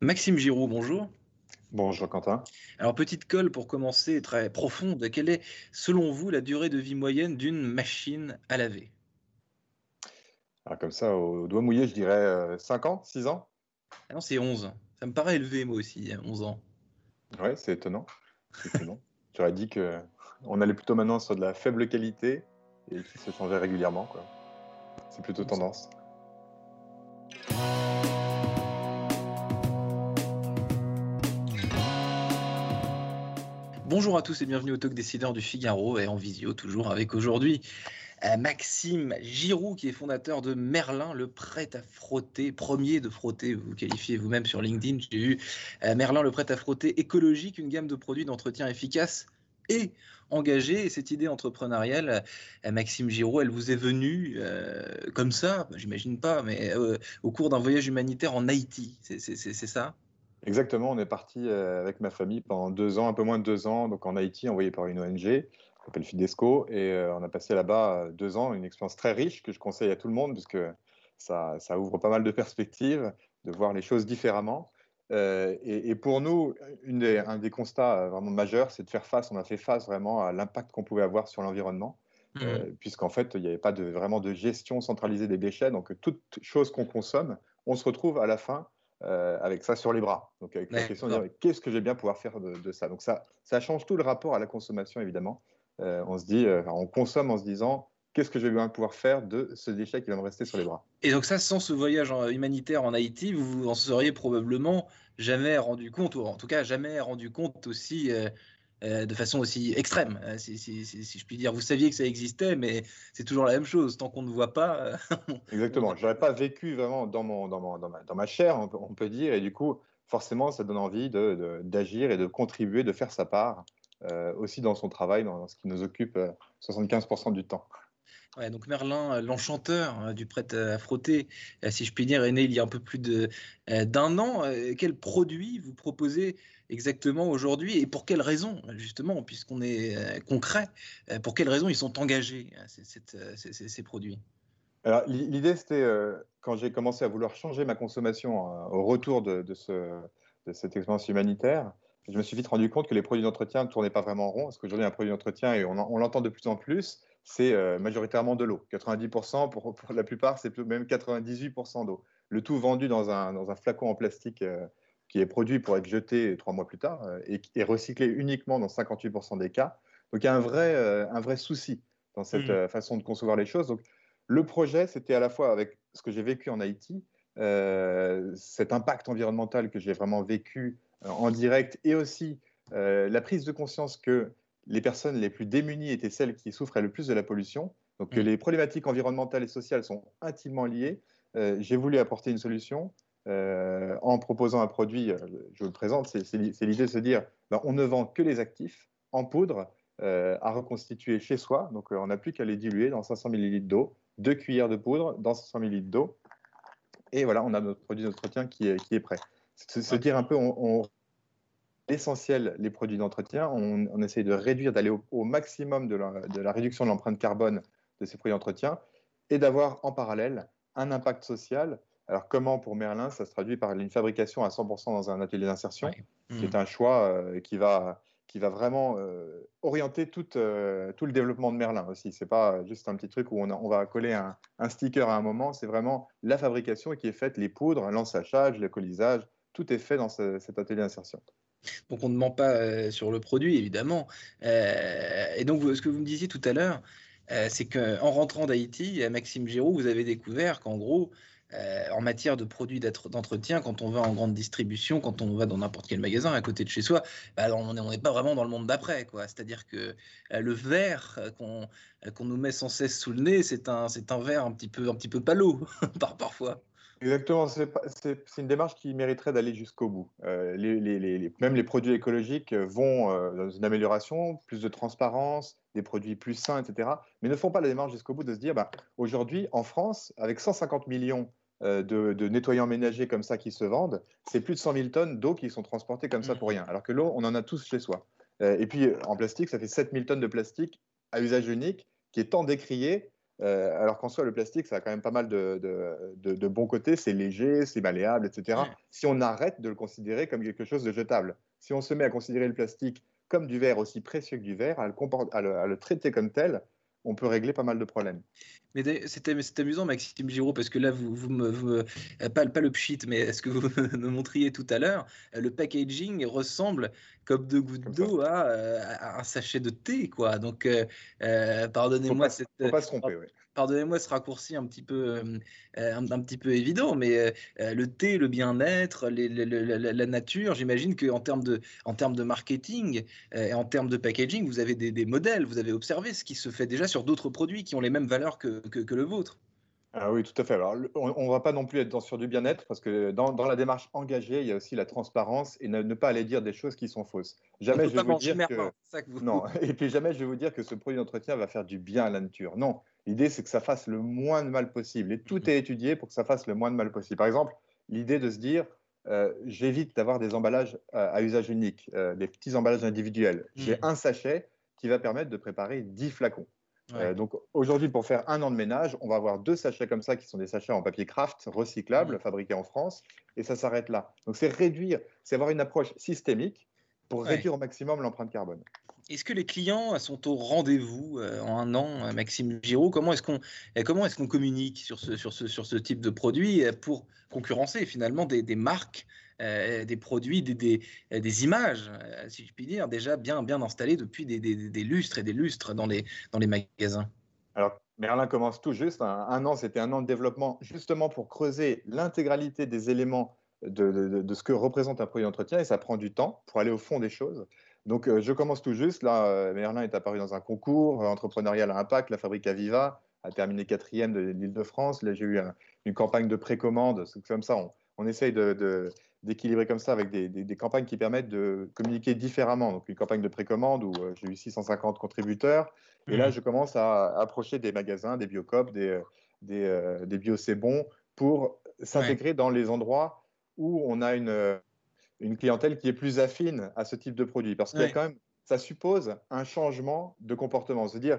Maxime Giroud, bonjour. Bonjour Quentin. Alors, petite colle pour commencer, très profonde. Quelle est, selon vous, la durée de vie moyenne d'une machine à laver? Alors comme ça, au doigt mouillé, je dirais 5 ans, 6 ans? Ah Non, c'est 11. Ça me paraît élevé, moi aussi, 11 ans. Ouais, c'est étonnant. étonnant. J'aurais dit qu'on allait plutôt maintenant sur de la faible qualité et qui se changeait régulièrement. C'est plutôt tendance. Bonjour à tous et bienvenue au Talk Décideur du Figaro et en visio toujours avec aujourd'hui euh, Maxime Giroux qui est fondateur de Merlin, le prêt à frotter, premier de frotter, vous qualifiez vous-même sur LinkedIn, j'ai eu euh, Merlin, le prêt à frotter écologique, une gamme de produits d'entretien efficace et engagé. Et cette idée entrepreneuriale, euh, Maxime Giraud, elle vous est venue comme ça, j'imagine pas, mais au cours d'un voyage humanitaire en Haïti, c'est ça? Exactement, on est parti euh, avec ma famille pendant deux ans, un peu moins de deux ans, donc en Haïti, envoyé par une ONG qui s'appelle Fidesco, et euh, on a passé là-bas euh, deux ans, une expérience très riche que je conseille à tout le monde, puisque ça, ça ouvre pas mal de perspectives, de voir les choses différemment. et, pour nous, une des, un des constats vraiment majeurs, c'est de faire face, on a fait face vraiment à l'impact qu'on pouvait avoir sur l'environnement, mmh. puisqu'en fait, il n'y avait pas de, vraiment de gestion centralisée des déchets, donc toute chose qu'on consomme, on se retrouve à la fin euh, avec ça sur les bras. Donc avec la question de qu'est-ce que je vais bien pouvoir faire de, ça? Donc ça, ça change tout le rapport à la consommation évidemment. Euh, on se dit, euh, on consomme en se disant qu'est-ce que je vais bien pouvoir faire de ce déchet qui va me rester sur les bras? Et donc ça, sans ce voyage humanitaire en Haïti, vous vous en seriez probablement jamais rendu compte, ou en tout cas jamais rendu compte aussi euh, de façon aussi extrême, euh, si, je puis dire. Vous saviez que ça existait, mais c'est toujours la même chose. Tant qu'on ne voit pas. Euh, Exactement. Je n'aurais pas vécu vraiment dans, mon, dans, mon, dans, ma, dans ma, chair, on peut, dire. Et du coup, forcément, ça donne envie d'agir de, et de contribuer, de faire sa part, aussi dans son travail, dans ce qui nous occupe 75% du temps. Ouais, donc Merlin, l'enchanteur du prêt à frotter, si je puis dire, est né il y a un peu plus d'un an. Quel produit vous proposez exactement aujourd'hui et pour quelles raisons, justement, puisqu'on est euh, concret, euh, pour quelles raisons ils sont engagés, euh, ces, ces, produits? Alors, l'idée, c'était quand j'ai commencé à vouloir changer ma consommation au retour de, de, ce, de, cette expérience humanitaire, je me suis vite rendu compte que les produits d'entretien ne tournaient pas vraiment rond. Parce qu'aujourd'hui, un produit d'entretien, et on, on l'entend de plus en plus, c'est majoritairement de l'eau. 90%, pour, pour, la plupart, c'est même 98% d'eau. Le tout vendu dans un, dans un flacon en plastique qui est produit pour être jeté trois mois plus tard euh, et recyclé uniquement dans 58% des cas. Donc il y a un vrai, euh, un vrai souci dans cette mmh. euh, façon de concevoir les choses. Donc le projet, c'était à la fois avec ce que j'ai vécu en Haïti, cet impact environnemental que j'ai vraiment vécu en direct et aussi la prise de conscience que les personnes les plus démunies étaient celles qui souffraient le plus de la pollution. Donc que mmh. les problématiques environnementales et sociales sont intimement liées. j'ai voulu apporter une solution euh, en proposant un produit, euh, je le présente, c'est l'idée de se dire, ben, on ne vend que les actifs en poudre euh, à reconstituer chez soi. Donc on n'a plus qu'à les diluer dans 500 ml d'eau, deux cuillères de poudre dans 500 ml d'eau. Et voilà, on a notre produit d'entretien qui est, prêt. C'est se dire un peu, on, l'essentiel, les produits d'entretien, on, essaye de réduire, d'aller au, maximum de la réduction de l'empreinte carbone de ces produits d'entretien et d'avoir en parallèle un impact social alors comment pour Merlin, ça se traduit par une fabrication à 100% dans un atelier d'insertion, qui est mmh. un choix euh, qui, va, qui va vraiment euh, orienter tout, euh, tout le développement de Merlin aussi. C'est pas juste un petit truc où on, on va coller un, un, sticker à un moment, c'est vraiment la fabrication qui est faite, les poudres, l'ensachage, le colisage, tout est fait dans cet atelier d'insertion. Donc on ne ment pas sur le produit, évidemment. et donc ce que vous me disiez tout à l'heure, c'est qu'en rentrant d'Haïti, Maxime Giraud, vous avez découvert qu'en gros, euh, en matière de produits d'entretien, quand on va en grande distribution, quand on va dans n'importe quel magasin à côté de chez soi, bah, on n'est pas vraiment dans le monde d'après. C'est-à-dire que euh, le verre euh, qu'on nous met sans cesse sous le nez, c'est un, verre un petit peu, un petit palo par, parfois. Exactement, c'est une démarche qui mériterait d'aller jusqu'au bout. Même les produits écologiques vont dans une amélioration, plus de transparence, des produits plus sains, etc. Mais ne font pas la démarche jusqu'au bout de se dire, bah, aujourd'hui, en France, avec 150 millions euh, de, nettoyants ménagers comme ça qui se vendent, c'est plus de 100 000 tonnes d'eau qui sont transportées comme ça pour mmh. rien. Alors que l'eau, on en a tous chez soi. et puis, en plastique, ça fait 7 000 tonnes de plastique à usage unique qui est tant décrié euh, alors qu'en soi, le plastique, ça a quand même pas mal de, de, bons côtés. C'est léger, c'est malléable, etc. Si on arrête de le considérer comme quelque chose de jetable, si on se met à considérer le plastique comme du verre aussi précieux que du verre, à le traiter comme tel, on peut régler pas mal de problèmes. Mais c'est amusant, Maxime Giraud, parce que là, vous, vous me. Euh, pas, pas, le pchit, mais ce que vous me montriez tout à l'heure, euh, le packaging ressemble comme deux gouttes d'eau euh, à, un sachet de thé, quoi. Donc, pardonnez-moi cette. Faut pas se tromper, oui pardonnez-moi ce raccourci un petit peu, euh, un, petit peu évident, mais euh, le thé, le bien-être, la, nature, j'imagine qu'en termes de, en termes de marketing et en termes de packaging, vous avez des, modèles, vous avez observé ce qui se fait déjà sur d'autres produits qui ont les mêmes valeurs que, que, le vôtre. Ah oui, tout à fait. Alors, on ne va pas non plus être dans, sur du bien-être parce que dans, dans, la démarche engagée, il y a aussi la transparence et ne, pas aller dire des choses qui sont fausses. Jamais je vais vous dire que... non. Et puis jamais je vais vous dire que ce produit d'entretien va faire du bien à la nature. Non, L'idée, c'est que ça fasse le moins de mal possible. Et tout mhm. est étudié pour que ça fasse le moins de mal possible. Par exemple, l'idée de se dire, euh, j'évite d'avoir des emballages à, usage unique, euh, des petits emballages individuels. J'ai mhm. un sachet qui va permettre de préparer 10 flacons. Euh, donc aujourd'hui, pour faire un an de ménage, on va avoir deux sachets comme ça qui sont des sachets en papier craft recyclable, mhm. fabriqués en France, et ça s'arrête là. Donc c'est réduire, c'est avoir une approche systémique pour réduire au maximum l'empreinte carbone. Est-ce que les clients sont au rendez-vous euh, en un an, euh, Maxime Giraud? Comment est-ce qu'on euh, comment est-ce qu'on communique sur ce, sur, ce, sur ce type de produit pour concurrencer finalement des, des marques, des produits, des, des, des, images, si je puis dire, déjà bien, bien installées depuis des, des, lustres et des lustres dans les, dans les magasins? Alors, Merlin commence tout juste. Un, un an, c'était un an de développement justement pour creuser l'intégralité des éléments de, de, de, ce que représente un produit d'entretien et ça prend du temps pour aller au fond des choses. Donc, euh, je commence tout juste. Là, euh, Merlin est apparu dans un concours euh, entrepreneurial à impact. La fabrique Aviva a terminé quatrième de l'Île-de-France. Là, j'ai eu une campagne de précommande. Comme ça, on, on essaye d'équilibrer comme ça avec des, campagnes qui permettent de communiquer différemment. Donc, une campagne de précommande où j'ai eu 650 contributeurs. Et là, mmh. je commence à approcher des magasins, des Biocop, des, des, des Bio pour s'intégrer dans les endroits où on a une une clientèle qui est plus affine à ce type de produit. Parce que quand même, ça suppose un changement de comportement. C'est-à-dire,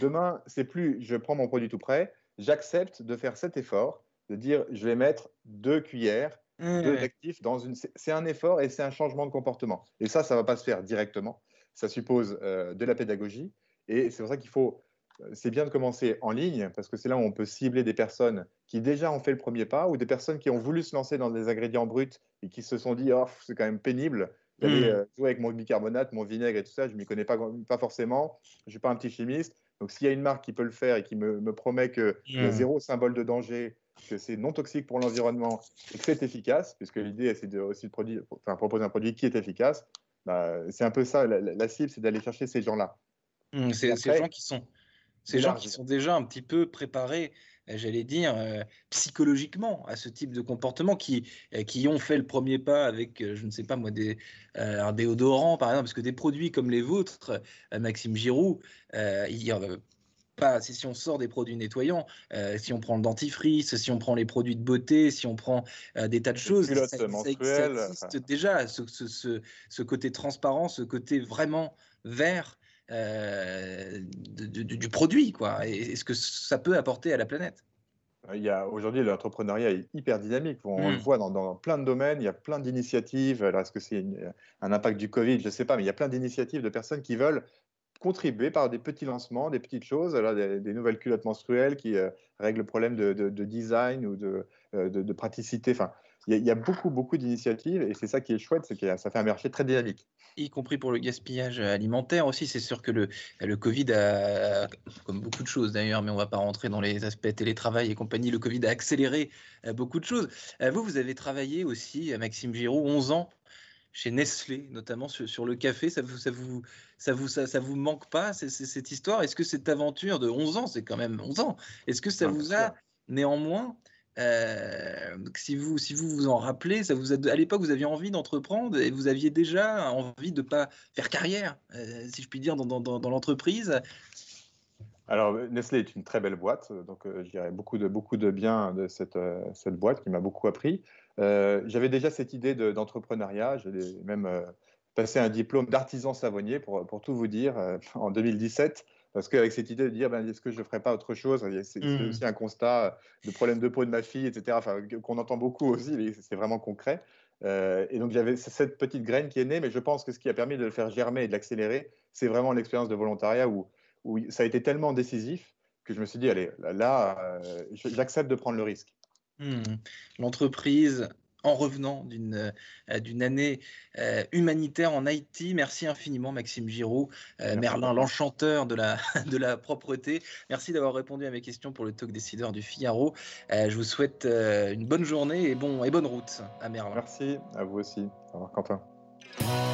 demain, c'est plus je prends mon produit tout prêt, j'accepte de faire cet effort, de dire je vais mettre deux cuillères, deux actifs dans une. C'est un effort et c'est un changement de comportement. Et ça, ça ne va pas se faire directement. Ça suppose euh, de la pédagogie. Et c'est pour ça qu'il faut c'est bien de commencer en ligne parce que c'est là où on peut cibler des personnes qui déjà ont fait le premier pas ou des personnes qui ont voulu se lancer dans des ingrédients bruts et qui se sont dit oh, c'est quand même pénible d'aller mmh. jouer avec mon bicarbonate, mon vinaigre et tout ça, je ne m'y connais pas, pas forcément, je ne suis pas un petit chimiste. Donc s'il y a une marque qui peut le faire et qui me, promet que mmh. zéro symbole de danger, que c'est non toxique pour l'environnement et que c'est efficace, puisque l'idée c'est de, aussi de produire, enfin, proposer un produit qui est efficace, bah, c'est un peu ça, la, cible, c'est d'aller chercher ces gens-là. Mmh, c'est ces gens qui sont ces gens qui sont déjà un petit peu préparés, euh, j'allais dire, euh, psychologiquement à ce type de comportement, qui, euh, qui ont fait le premier pas avec, je ne sais pas moi, des, un déodorant par exemple, parce que des produits comme les vôtres, Maxime Giroud, il pas, si on sort des produits nettoyants, si on prend le dentifrice, si on prend les produits de beauté, si on prend des tas de choses, ça, existe déjà, ce, ce, ce, côté transparent, ce côté vraiment vert euh, du produit, quoi. Et, ce que ça peut apporter à la planète. Il y a aujourd'hui l'entrepreneuriat est hyper dynamique. On le mmh. voit dans, plein de domaines. Il y a plein d'initiatives. Alors est-ce que c'est un impact du Covid? Je ne sais pas, mais il y a plein d'initiatives de personnes qui veulent contribuer par des petits lancements, des petites choses, des, nouvelles culottes menstruelles qui euh, règlent le problème de, design ou de, euh, de, praticité. Enfin, il y, a beaucoup, beaucoup d'initiatives et c'est ça qui est chouette, c'est que ça fait un marché très dynamique. Y compris pour le gaspillage alimentaire aussi. C'est sûr que le, le Covid a, comme beaucoup de choses d'ailleurs, mais on ne va pas rentrer dans les aspects télétravail et compagnie, le Covid a accéléré euh, beaucoup de choses. Euh, vous, vous avez travaillé aussi, Maxime Giraud, 11 ans chez Nestlé, notamment sur, le café. Ça vous, ça vous, ça vous, ça, vous manque pas cette histoire? Est-ce que cette aventure de 11 ans, c'est quand même 11 ans, est-ce que ça vous a néanmoins Euh, si, vous, si vous vous en rappelez, à l'époque, vous aviez envie d'entreprendre et vous aviez déjà envie de ne pas faire carrière, euh, si je puis dire, dans, l'entreprise. Alors, Nestlé est une très belle boîte, donc euh, je dirais beaucoup de, beaucoup de bien de cette, cette boîte qui m'a beaucoup appris. J'avais déjà cette idée d'entrepreneuriat, j'ai même passé un diplôme d'artisan savonnier, pour, pour, tout vous dire, en 2017. Parce qu'avec cette idée de dire, ben, est-ce que je ne ferais pas autre chose? C'est mmh. aussi un constat de problème de peau de ma fille, etc., qu'on entend beaucoup aussi, c'est vraiment concret. Euh, et donc, j'avais cette petite graine qui est née, mais je pense que ce qui a permis de le faire germer et de l'accélérer, c'est vraiment l'expérience de volontariat où, où, ça a été tellement décisif que je me suis dit, allez, là, euh, j'accepte de prendre le risque. Mmh. L'entreprise en revenant d'une euh, d'une année euh, humanitaire en Haïti. Merci infiniment Maxime Giroud, euh, Merlin l'enchanteur de la, de la propreté. Merci d'avoir répondu à mes questions pour le talk décideur du Figaro. je vous souhaite une bonne journée et, bon, et bonne route à Merlin. Merci, à vous aussi. Au revoir Quentin.